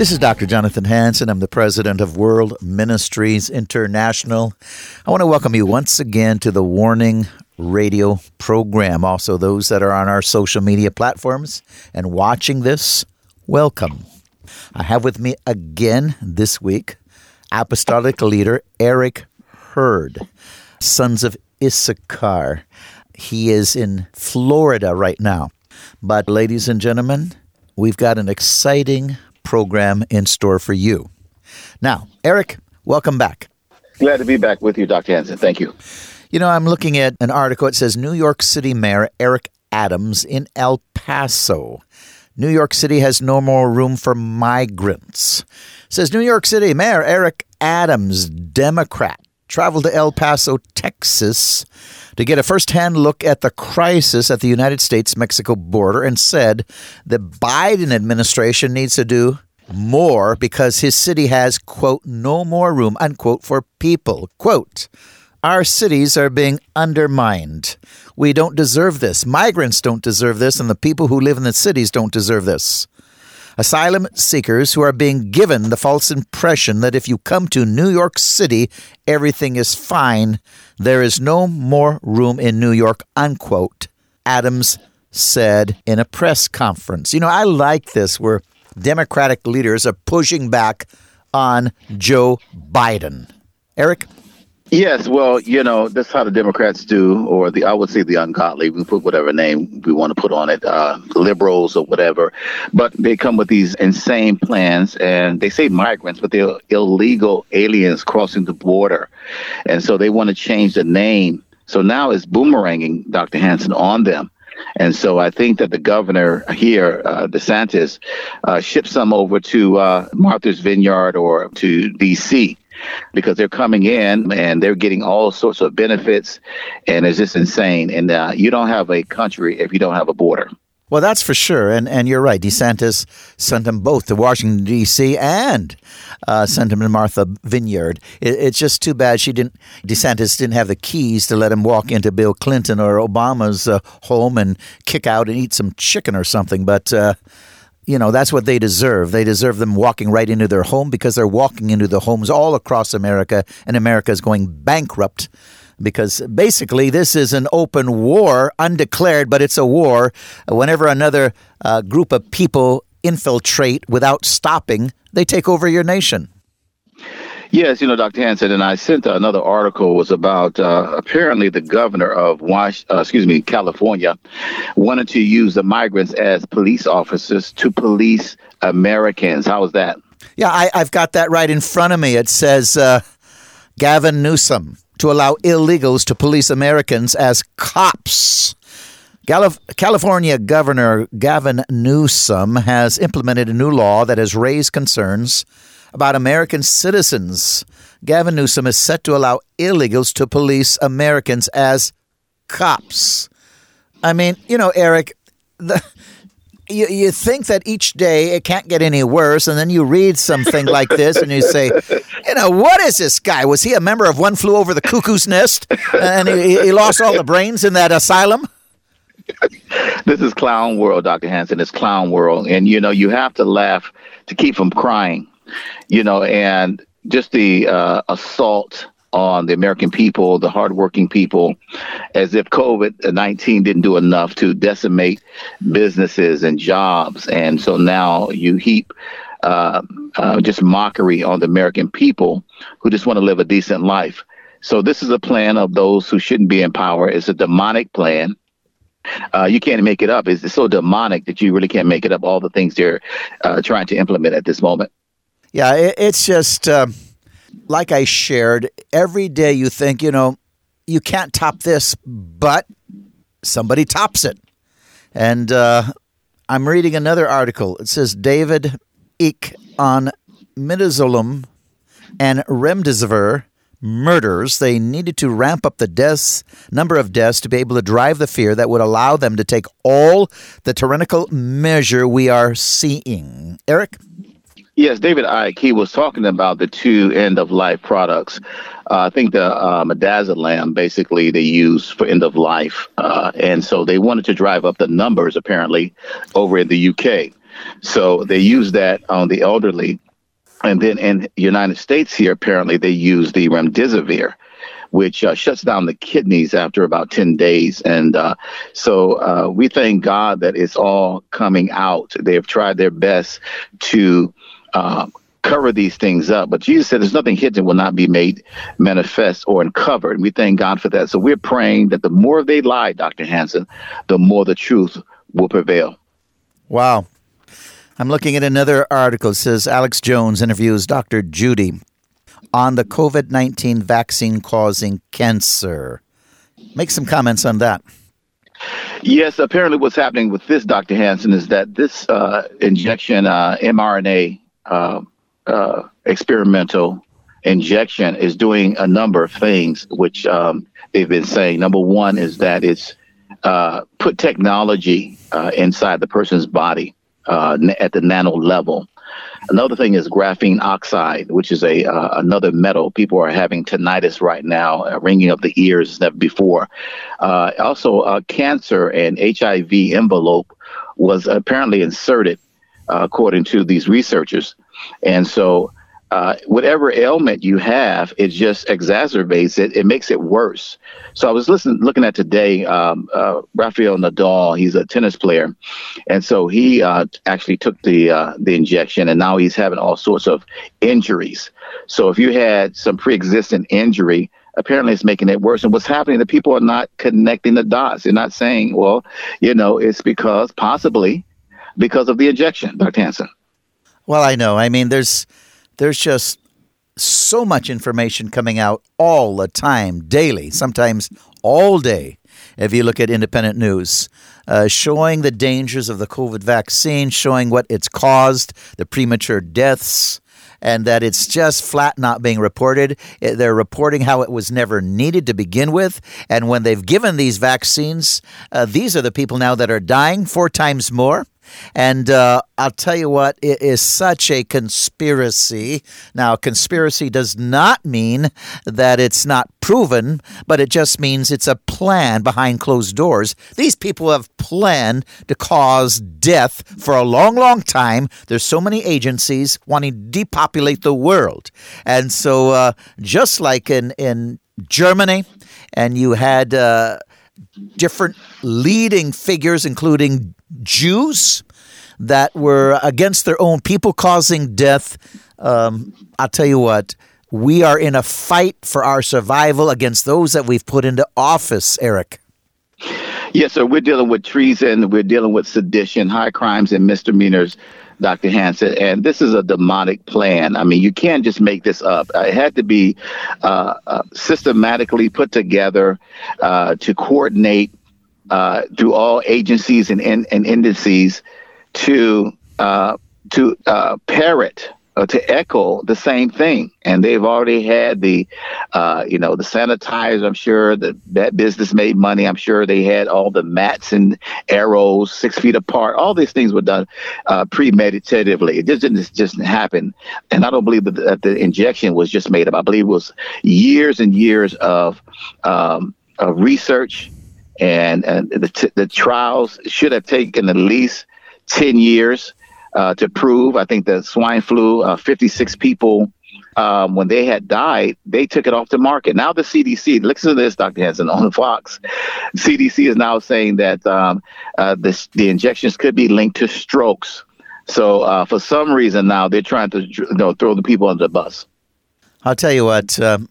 This is Dr. Jonathan Hansen. I'm the president of World Ministries International. I want to welcome you once again to the Warning radio program. Also, those that are on our social media platforms and watching this, welcome. I have with me again this week Apostolic Leader Eric Hurd, Sons of Issachar. He is in Florida right now. But, ladies and gentlemen, we've got an exciting program in store for you. Now, Eric, welcome back. Glad to be back with you, Dr. Hansen. Thank you. You know, I'm looking at an article. It says New York City Mayor Eric Adams in El Paso. New York City has no more room for migrants. It says New York City Mayor Eric Adams, Democrat, traveled to El Paso, Texas to get a first-hand look at the crisis at the United States-Mexico border and said the Biden administration needs to do more because his city has, quote, no more room, unquote, for people. Quote, our cities are being undermined. We don't deserve this. Migrants don't deserve this, and the people who live in the cities don't deserve this. Asylum seekers who are being given the false impression that if you come to New York City, everything is fine. There is no more room in New York, unquote, Adams said in a press conference. You know, I like this where Democratic leaders are pushing back on Joe Biden. Eric? Yes, well, you know, that's how the Democrats do, or the I would say the ungodly. We put whatever name we want to put on it, uh, liberals or whatever. But they come with these insane plans, and they say migrants, but they're illegal aliens crossing the border, and so they want to change the name. So now it's boomeranging Dr. Hansen on them. And so I think that the governor here, uh, DeSantis, uh, shipped some over to uh, Martha's Vineyard or to D.C because they're coming in and they're getting all sorts of benefits, and it's just insane. And uh, you don't have a country if you don't have a border. Well, that's for sure, and and you're right. DeSantis sent them both to Washington D.C. and uh, sent them to Martha Vineyard. It, it's just too bad she didn't. DeSantis didn't have the keys to let him walk into Bill Clinton or Obama's uh, home and kick out and eat some chicken or something. But uh, you know, that's what they deserve. They deserve them walking right into their home because they're walking into the homes all across America, and America is going bankrupt because basically this is an open war, undeclared, but it's a war. Whenever another uh, group of people infiltrate without stopping, they take over your nation. Yes, you know, Dr. Hansen, and I sent another article was about uh, apparently the governor of Wash, uh, excuse me, California, wanted to use the migrants as police officers to police Americans. How was that? Yeah, I, have got that right in front of me. It says uh, Gavin Newsom to allow illegals to police Americans as cops. California Governor Gavin Newsom has implemented a new law that has raised concerns about American citizens. Gavin Newsom is set to allow illegals to police Americans as cops. I mean, you know, Eric, the, you, you think that each day it can't get any worse, and then you read something like this and you say, you know, what is this guy? Was he a member of One Flew Over the Cuckoo's Nest and he, he lost all the brains in that asylum? this is clown world, Dr. Hansen. It's clown world. And, you know, you have to laugh to keep from crying you know, and just the uh, assault on the American people, the hardworking people, as if COVID 19 didn't do enough to decimate businesses and jobs. And so now you heap uh, uh, just mockery on the American people who just want to live a decent life. So this is a plan of those who shouldn't be in power. It's a demonic plan. Uh, you can't make it up. It's, so demonic that you really can't make it up. All the things they're uh, trying to implement at this moment. Yeah, it, it's just uh, like I shared. Every day you think, you know, you can't top this, but somebody tops it. And uh, I'm reading another article. It says David Icke on midazolam and remdesivir murders. They needed to ramp up the deaths, number of deaths to be able to drive the fear that would allow them to take all the tyrannical measure we are seeing. Eric? Yes, David Icke, he was talking about the two end of life products. Uh, I think the midazolam basically they use for end of life. Uh, and so they wanted to drive up the numbers apparently over in the UK. So they use that on the elderly. And then in the United States here, apparently they use the remdesivir, which uh, shuts down the kidneys after about 10 days. And uh, so uh, we thank God that it's all coming out. They've tried their best to uh, cover these things up. But Jesus said there's nothing hidden will not be made manifest or uncovered. And we thank God for that. So we're praying that the more they lie, Dr. Hansen, the more the truth will prevail. Wow. I'm looking at another article. It says Alex Jones interviews Dr. Judy on the COVID 19 vaccine causing cancer. Make some comments on that. Yes, apparently, what's happening with this, Dr. Hansen, is that this uh, injection, uh, mRNA uh, uh, experimental injection, is doing a number of things, which um, they've been saying. Number one is that it's uh, put technology uh, inside the person's body uh, at the nano level. Another thing is graphene oxide, which is a uh, another metal. People are having tinnitus right now, uh, ringing of the ears never before. Uh, also, cancer and HIV envelope was apparently inserted, uh, according to these researchers, and so uh, whatever ailment you have, it just exacerbates it. It makes it worse. So I was listening, looking at today, um, uh, Rafael Nadal. He's a tennis player, and so he uh, actually took the uh, the injection, and now he's having all sorts of injuries. So if you had some pre-existing injury, apparently it's making it worse. And what's happening? The people are not connecting the dots. They're not saying, well, you know, it's because possibly because of the injection, Dr. Hansen. Well, I know. I mean, there's there's just so much information coming out all the time, daily, sometimes all day. If you look at independent news, uh, showing the dangers of the COVID vaccine, showing what it's caused, the premature deaths, and that it's just flat not being reported. They're reporting how it was never needed to begin with. And when they've given these vaccines, uh, these are the people now that are dying four times more. And uh, I'll tell you what, it is such a conspiracy. Now, conspiracy does not mean that it's not proven, but it just means it's a plan behind closed doors. These people have planned to cause death for a long, long time. There's so many agencies wanting to depopulate the world. And so, uh, just like in, in Germany, and you had. Uh, different leading figures, including Jews that were against their own people, causing death. Um, I'll tell you what, we are in a fight for our survival against those that we've put into office, Eric. Yes, sir. We're dealing with treason, we're dealing with sedition, high crimes, and misdemeanors. Dr. Hansen, and this is a demonic plan. I mean, you can't just make this up. It had to be uh, uh, systematically put together uh, to coordinate uh, through all agencies and, and, and indices to uh, to uh, parrot uh, to echo the same thing. And they've already had the, uh, you know, the sanitizer. I'm sure that that business made money. I'm sure they had all the mats and arrows six feet apart. All these things were done uh, premeditatively. It just didn't just happen. And I don't believe that the, that the injection was just made up. I believe it was years and years of, um, of research. And, and the, t- the trials should have taken at least 10 years uh, to prove. I think the swine flu, uh, 56 people um, when they had died, they took it off the market. Now the CDC, listen to this, Dr. Hansen, on Fox. CDC is now saying that um, uh, the, the injections could be linked to strokes. So uh, for some reason now they're trying to you know, throw the people under the bus. I'll tell you what. Um,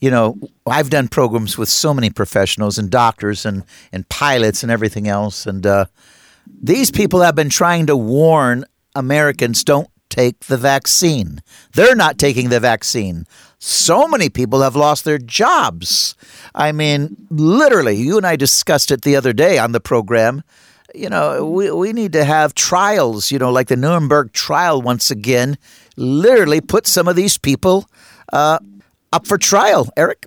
you know, I've done programs with so many professionals and doctors and, and pilots and everything else, and uh, these people have been trying to warn Americans don't take the vaccine. They're not taking the vaccine. So many people have lost their jobs. I mean, literally, you and I discussed it the other day on the program. You know, we, we need to have trials, you know, like the Nuremberg trial once again, literally put some of these people uh, up for trial, Eric.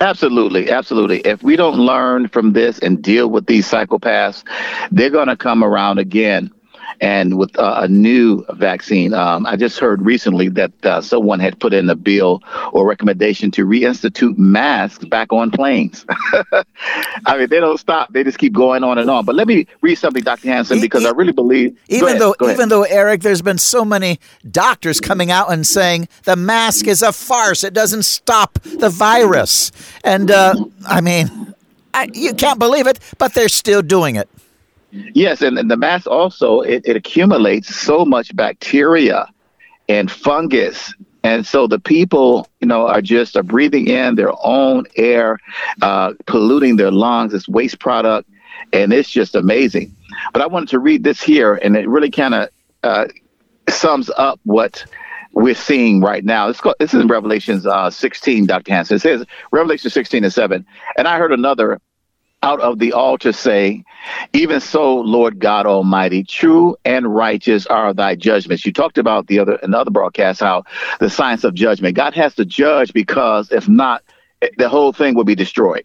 Absolutely, absolutely. If we don't learn from this and deal with these psychopaths, they're going to come around again and with uh, a new vaccine. Um, I just heard recently that uh, someone had put in a bill or recommendation to reinstitute masks back on planes. I mean, they don't stop; they just keep going on and on. But let me read something, Dr. Hansen, because e- I really believe. Even though, even though Eric, there's been so many doctors coming out and saying the mask is a farce; it doesn't stop the virus, and uh, I mean. I, you can't believe it, but they're still doing it. Yes, and, and the mass also it, it accumulates so much bacteria and fungus and so the people, you know, are just are breathing in their own air, uh, polluting their lungs. It's waste product, and it's just amazing. But I wanted to read this here, and it really kind of uh, sums up what we're seeing right now. This, this is in Revelations uh, 16, Dr. Hansen. It says Revelation 16 and 7. And I heard another out of the altar say, Even so, Lord God Almighty, true and righteous are thy judgments. You talked about the other another broadcast how the science of judgment. God has to judge because if not, eh, the whole thing will be destroyed.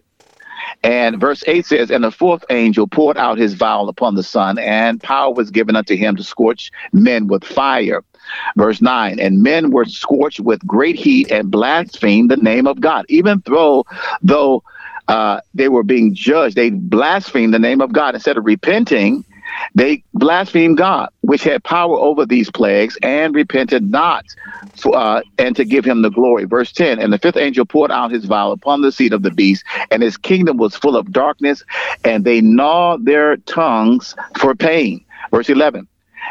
And verse 8 says, And the fourth angel poured out his vial upon the sun, and power was given unto him to scorch men with fire. Verse 9, and men were scorched with great heat and blasphemed the name of God, even though though uh, they were being judged. They blasphemed the name of God instead of repenting. They blasphemed God, which had power over these plagues, and repented not, for, uh, and to give him the glory. Verse 10 And the fifth angel poured out his vial upon the seat of the beast, and his kingdom was full of darkness, and they gnawed their tongues for pain. Verse 11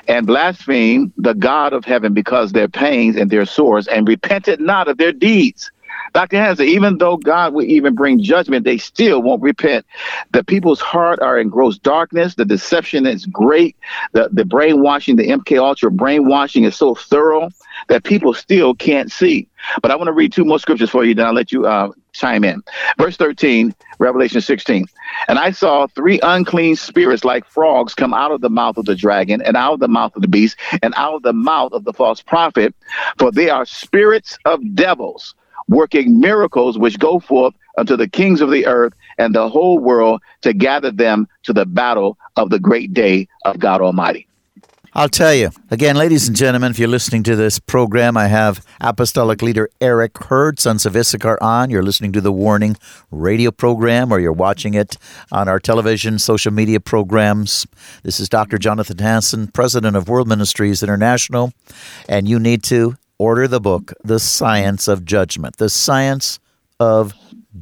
and blasphemed the God of heaven because their pains and their sores, and repented not of their deeds. Dr. Hansen, even though God will even bring judgment, they still won't repent. The people's heart are in gross darkness. The deception is great. The, the brainwashing, the MK Ultra brainwashing is so thorough that people still can't see. But I want to read two more scriptures for you, then I'll let you uh, chime in. Verse 13, Revelation 16. And I saw three unclean spirits like frogs come out of the mouth of the dragon, and out of the mouth of the beast, and out of the mouth of the false prophet, for they are spirits of devils working miracles which go forth unto the kings of the earth and the whole world to gather them to the battle of the great day of God Almighty. I'll tell you. Again, ladies and gentlemen, if you're listening to this program, I have Apostolic Leader Eric Hurd, Sons of Issachar, on. You're listening to the Warning radio program, or you're watching it on our television, social media programs. This is Dr. Jonathan Hansen, President of World Ministries International, and you need to order the book, The Science of Judgment. The Science of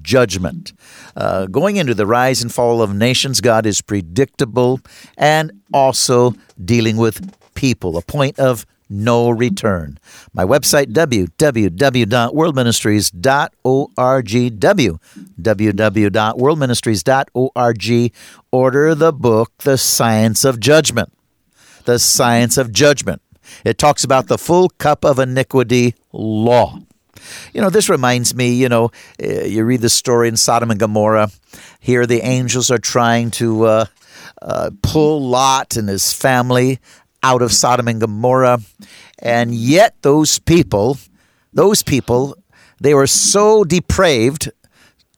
Judgment. Uh, going into the rise and fall of nations, God is predictable and also dealing with people, a point of no return. My website, www.worldministries.org, www.worldministries.org. Order the book, The Science of Judgment. The Science of Judgment. It talks about the full cup of iniquity law. You know, this reminds me, you know, eh, you read the story in Sodom and Gomorrah. Here the angels are trying to uh, uh, pull Lot and his family out of Sodom and Gomorrah. And yet those people, those people, they were so depraved,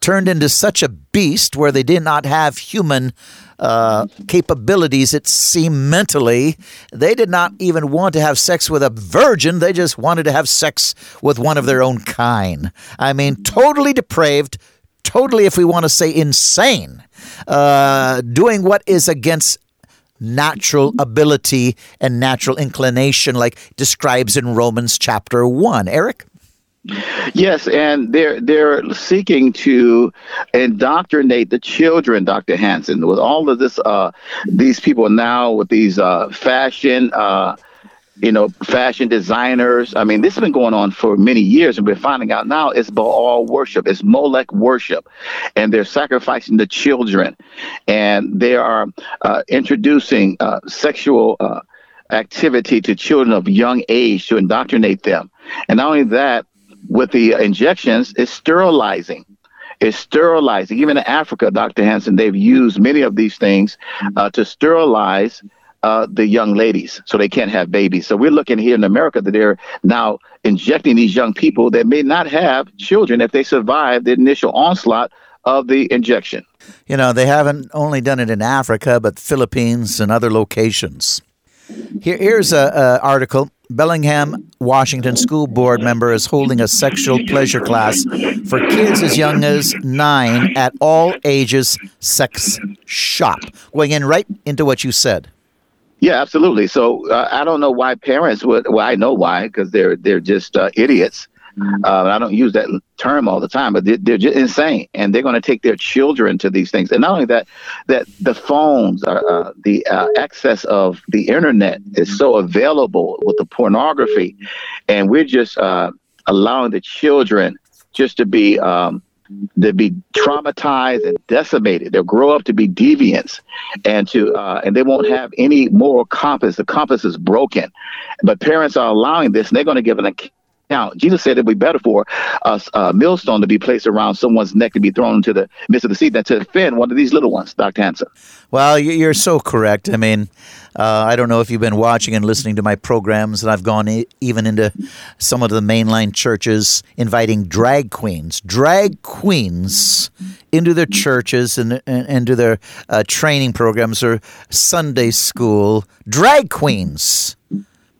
turned into such a beast where they did not have human uh, capabilities, it seemed mentally. They did not even want to have sex with a virgin. They just wanted to have sex with one of their own kind. I mean, totally depraved, totally, if we want to say insane, uh, doing what is against natural ability and natural inclination, like describes in Romans chapter 1. Eric? Yes, and they're they're seeking to indoctrinate the children, Dr. Hansen, with all of this. Uh, these people now with these uh, fashion. Uh, you know, fashion designers. I mean, this has been going on for many years, and we're finding out now it's Baal worship, it's Molech worship, and they're sacrificing the children, and they are uh, introducing uh, sexual uh, activity to children of young age to indoctrinate them. And not only that, with the injections, it's sterilizing. It's sterilizing. Even in Africa, Dr. Hansen, they've used many of these things uh, to sterilize uh, the young ladies so they can't have babies. So we're looking here in America that they're now injecting these young people that may not have children if they survive the initial onslaught of the injection. You know, they haven't only done it in Africa, but Philippines and other locations. Here, here's a, a article. Bellingham, Washington school board member is holding a sexual pleasure class for kids as young as nine at all ages sex shop. Going in right into what you said. Yeah, absolutely. So uh, I don't know why parents would. Well, I know why because they're they're just uh, idiots. Mm-hmm. Uh, I don't use that term all the time, but they're, they're just insane, and they're going to take their children to these things. And not only that, that the phones, are, uh, the uh, access of the internet is so available with the pornography, and we're just uh, allowing the children just to be um, to be traumatized and decimated. They'll grow up to be deviants, and to uh, and they won't have any moral compass. The compass is broken, but parents are allowing this, and they're going to give an account. Jesus said it'd be better for a, a, millstone to be placed around someone's neck to be thrown into the midst of the sea than to offend one of these little ones, Dr. Hansen. Well, you're so correct. I mean, uh, I don't know if you've been watching and listening to my programs, and I've gone e- even into some of the mainline churches inviting drag queens, drag queens into their churches and, and into their uh, training programs or Sunday school, drag queens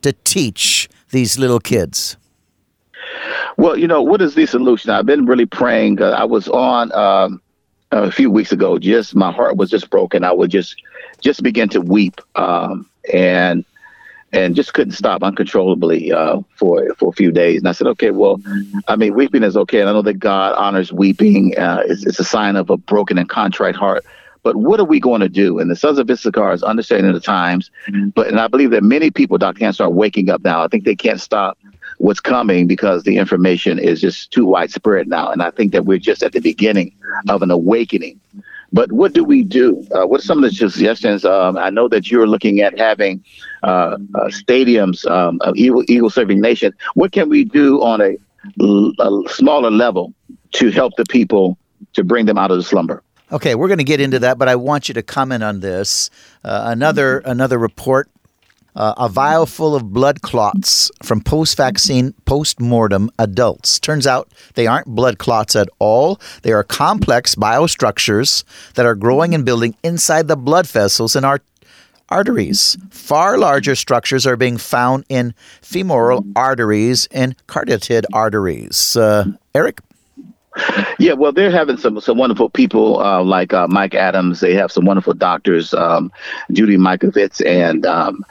to teach these little kids. Well, you know, what is the solution? I've been really praying. Uh, I was on um, a few weeks ago. Just my heart was just broken. I would just just begin to weep um, and and just couldn't stop uncontrollably uh, for for a few days. And I said, okay, well, I mean, weeping is okay, and I know that God honors weeping. Uh, it's, it's a sign of a broken and contrite heart. But what are we going to do? And the sons of Issachar is understanding the times. But and I believe that many people, Dr. Can, start waking up now. I think they can't stop what's coming because the information is just too widespread now. And I think that we're just at the beginning of an awakening. But what do we do? Uh, what are some of the suggestions? Um, I know that you're looking at having uh, uh, stadiums um, of Eagle, Eagle Saving Nation. What can we do on a, a smaller level to help the people to bring them out of the slumber? Okay, we're going to get into that, but I want you to comment on this. Uh, another another report uh, a vial full of blood clots from post vaccine post mortem adults. Turns out they aren't blood clots at all. They are complex biostructures that are growing and building inside the blood vessels in our arteries. Far larger structures are being found in femoral arteries and carotid arteries. Uh, Eric? Yeah, well, they're having some some wonderful people uh, like uh, Mike Adams. They have some wonderful doctors, um, Judy Mikovits and um,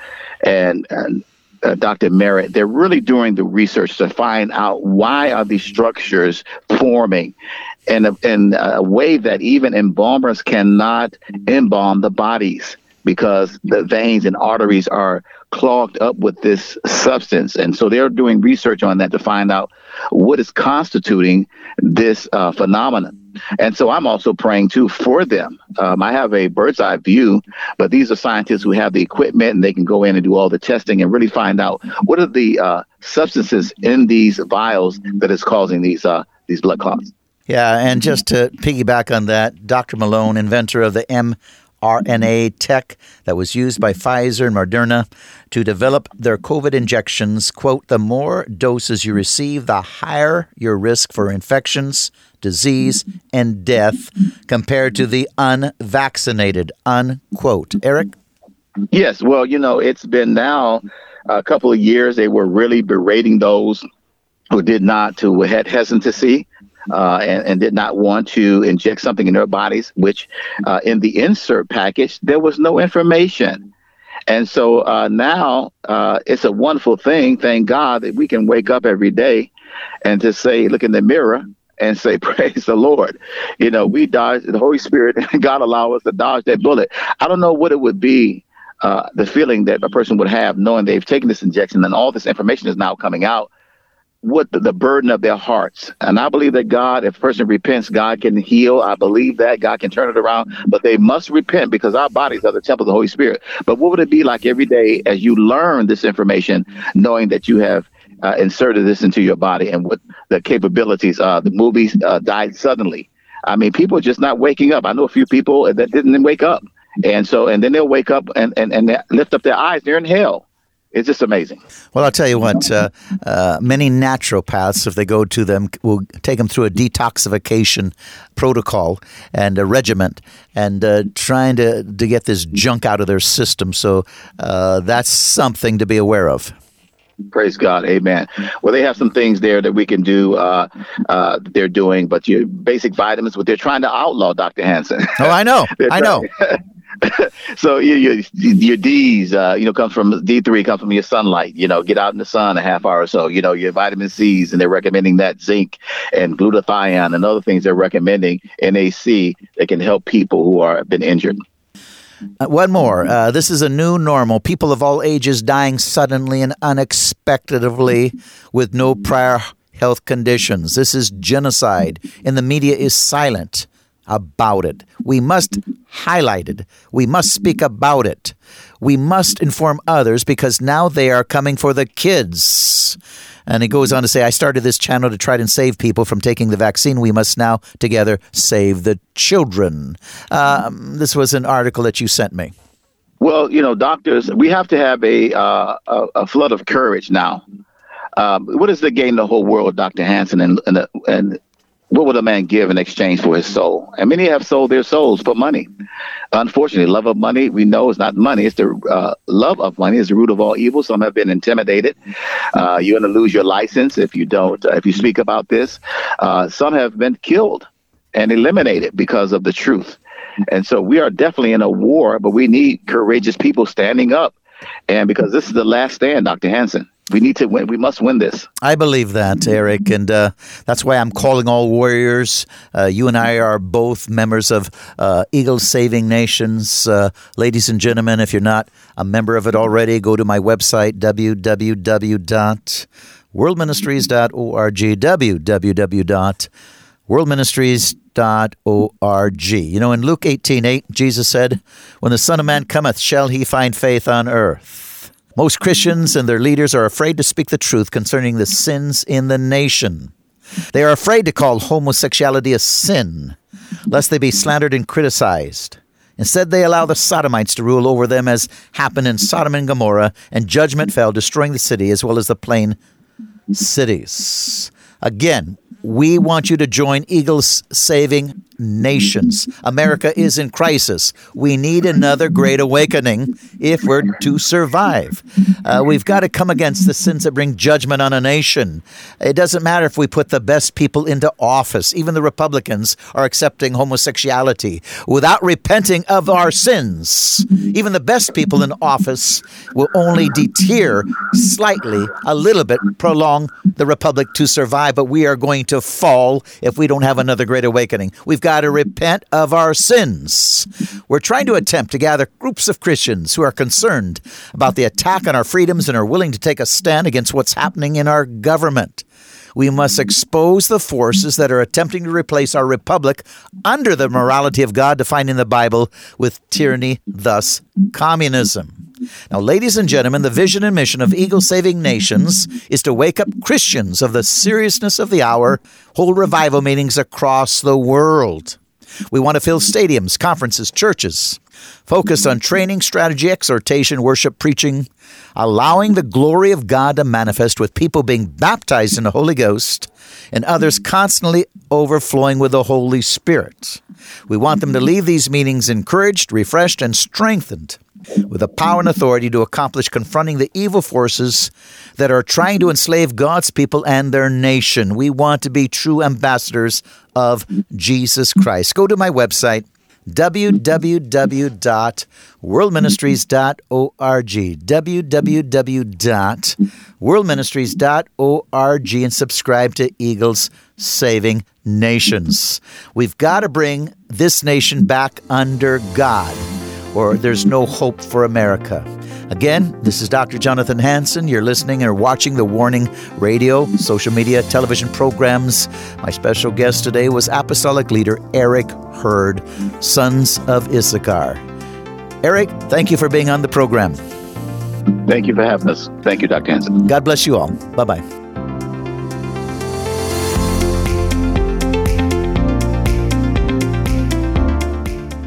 and, and uh, Dr. Merritt, they're really doing the research to find out why are these structures forming in a, in a way that even embalmers cannot embalm the bodies because the veins and arteries are clogged up with this substance. And so they're doing research on that to find out what is constituting this uh, phenomenon. And so I'm also praying too for them. Um, I have a bird's eye view, but these are scientists who have the equipment and they can go in and do all the testing and really find out what are the uh, substances in these vials that is causing these uh, these blood clots. Yeah, and just to piggyback on that, Dr. Malone, inventor of the mRNA tech that was used by Pfizer and Moderna to develop their COVID injections, quote, the more doses you receive, the higher your risk for infections, disease, and death compared to the unvaccinated, unquote. Eric? Yes, well, you know, it's been now a couple of years. They were really berating those who did not, who had hesitancy. Uh, and, and, did not want to inject something in their bodies, which uh, in the insert package, there was no information. And so uh, now uh, it's a wonderful thing, thank God, that we can wake up every day and to say, look in the mirror and say, Praise the Lord. You know, we dodged the Holy Spirit God allow us to dodge that bullet. I don't know what it would be, uh, the feeling that a person would have knowing they've taken this injection and all this information is now coming out. What the, the burden of their hearts. And I believe that God, if a person repents, God can heal. I believe that God can turn it around, but they must repent because our bodies are the temple of the Holy Spirit. But what would it be like every day as you learn this information, knowing that you have uh, inserted this into your body and what the capabilities are. The movies uh, died suddenly. I mean, people are just not waking up. I know a few people that didn't wake up. And so, and then they'll wake up and, and, and lift up their eyes. They're in hell. It's just amazing. Well, I'll tell you what, uh, uh, many naturopaths, if they go to them, will take them through a detoxification protocol and a regiment and uh, trying to, to get this junk out of their system. So uh, that's something to be aware of. Praise God, Amen. Well, they have some things there that we can do. Uh, uh, they're doing, but your basic vitamins, what they're trying to outlaw, Doctor Hansen. Oh, I know, I know. so your your, your D's, uh, you know, comes from D three comes from your sunlight. You know, get out in the sun a half hour or so. You know, your vitamin C's, and they're recommending that zinc and glutathione and other things they're recommending NAC that can help people who are been injured. Uh, one more. Uh, this is a new normal. People of all ages dying suddenly and unexpectedly with no prior health conditions. This is genocide, and the media is silent about it. We must highlight it. We must speak about it. We must inform others because now they are coming for the kids. And he goes on to say, I started this channel to try and save people from taking the vaccine. We must now together save the children. Um, this was an article that you sent me. Well, you know, doctors, we have to have a, uh, a, flood of courage now. Um, what is the gain the whole world, Dr. Hansen, and, and, and what would a man give in exchange for his soul? And many have sold their souls for money. Unfortunately, love of money, we know is not money. It's the uh, love of money is the root of all evil. Some have been intimidated. Uh, you're going to lose your license if you don't, uh, if you speak about this. Uh, some have been killed and eliminated because of the truth. And so we are definitely in a war, but we need courageous people standing up. And because this is the last stand, Dr. Hansen we need to win. We must win this. I believe that, Eric, and uh, that's why I'm calling all warriors. Uh, you and I are both members of uh, Eagle Saving Nations. Uh, ladies and gentlemen, if you're not a member of it already, go to my website, www.worldministries.org, www.worldministries.org. You know, in Luke 18 8, Jesus said, When the Son of Man cometh, shall he find faith on earth? Most Christians and their leaders are afraid to speak the truth concerning the sins in the nation. They are afraid to call homosexuality a sin, lest they be slandered and criticized. Instead, they allow the Sodomites to rule over them, as happened in Sodom and Gomorrah, and judgment fell, destroying the city as well as the plain cities. Again, we want you to join Eagles Saving Nations. America is in crisis. We need another great awakening if we're to survive. Uh, we've got to come against the sins that bring judgment on a nation. It doesn't matter if we put the best people into office. Even the Republicans are accepting homosexuality without repenting of our sins. Even the best people in office will only deter slightly, a little bit, prolong the republic to survive, but we are going to fall if we don't have another great awakening. We've got to repent of our sins. We're trying to attempt to gather groups of Christians who are concerned about the attack on our freedoms and are willing to take a stand against what's happening in our government. We must expose the forces that are attempting to replace our republic under the morality of God defined in the Bible with tyranny, thus communism. Now, ladies and gentlemen, the vision and mission of Eagle Saving Nations is to wake up Christians of the seriousness of the hour, hold revival meetings across the world. We want to fill stadiums, conferences, churches, focused on training, strategy, exhortation, worship, preaching, allowing the glory of God to manifest with people being baptized in the Holy Ghost and others constantly overflowing with the Holy Spirit. We want them to leave these meetings encouraged, refreshed, and strengthened with the power and authority to accomplish confronting the evil forces that are trying to enslave God's people and their nation. We want to be true ambassadors of Jesus Christ. Go to my website, www.worldministries.org. www.worldministries.org and subscribe to Eagles Saving Nations. We've got to bring this nation back under God, or there's no hope for America. Again, this is Dr. Jonathan Hansen. You're listening or watching the Warning Radio, social media, television programs. My special guest today was Apostolic Leader Eric Hurd, Sons of Issachar. Eric, thank you for being on the program. Thank you for having us. Thank you, Dr. Hansen. God bless you all. Bye bye.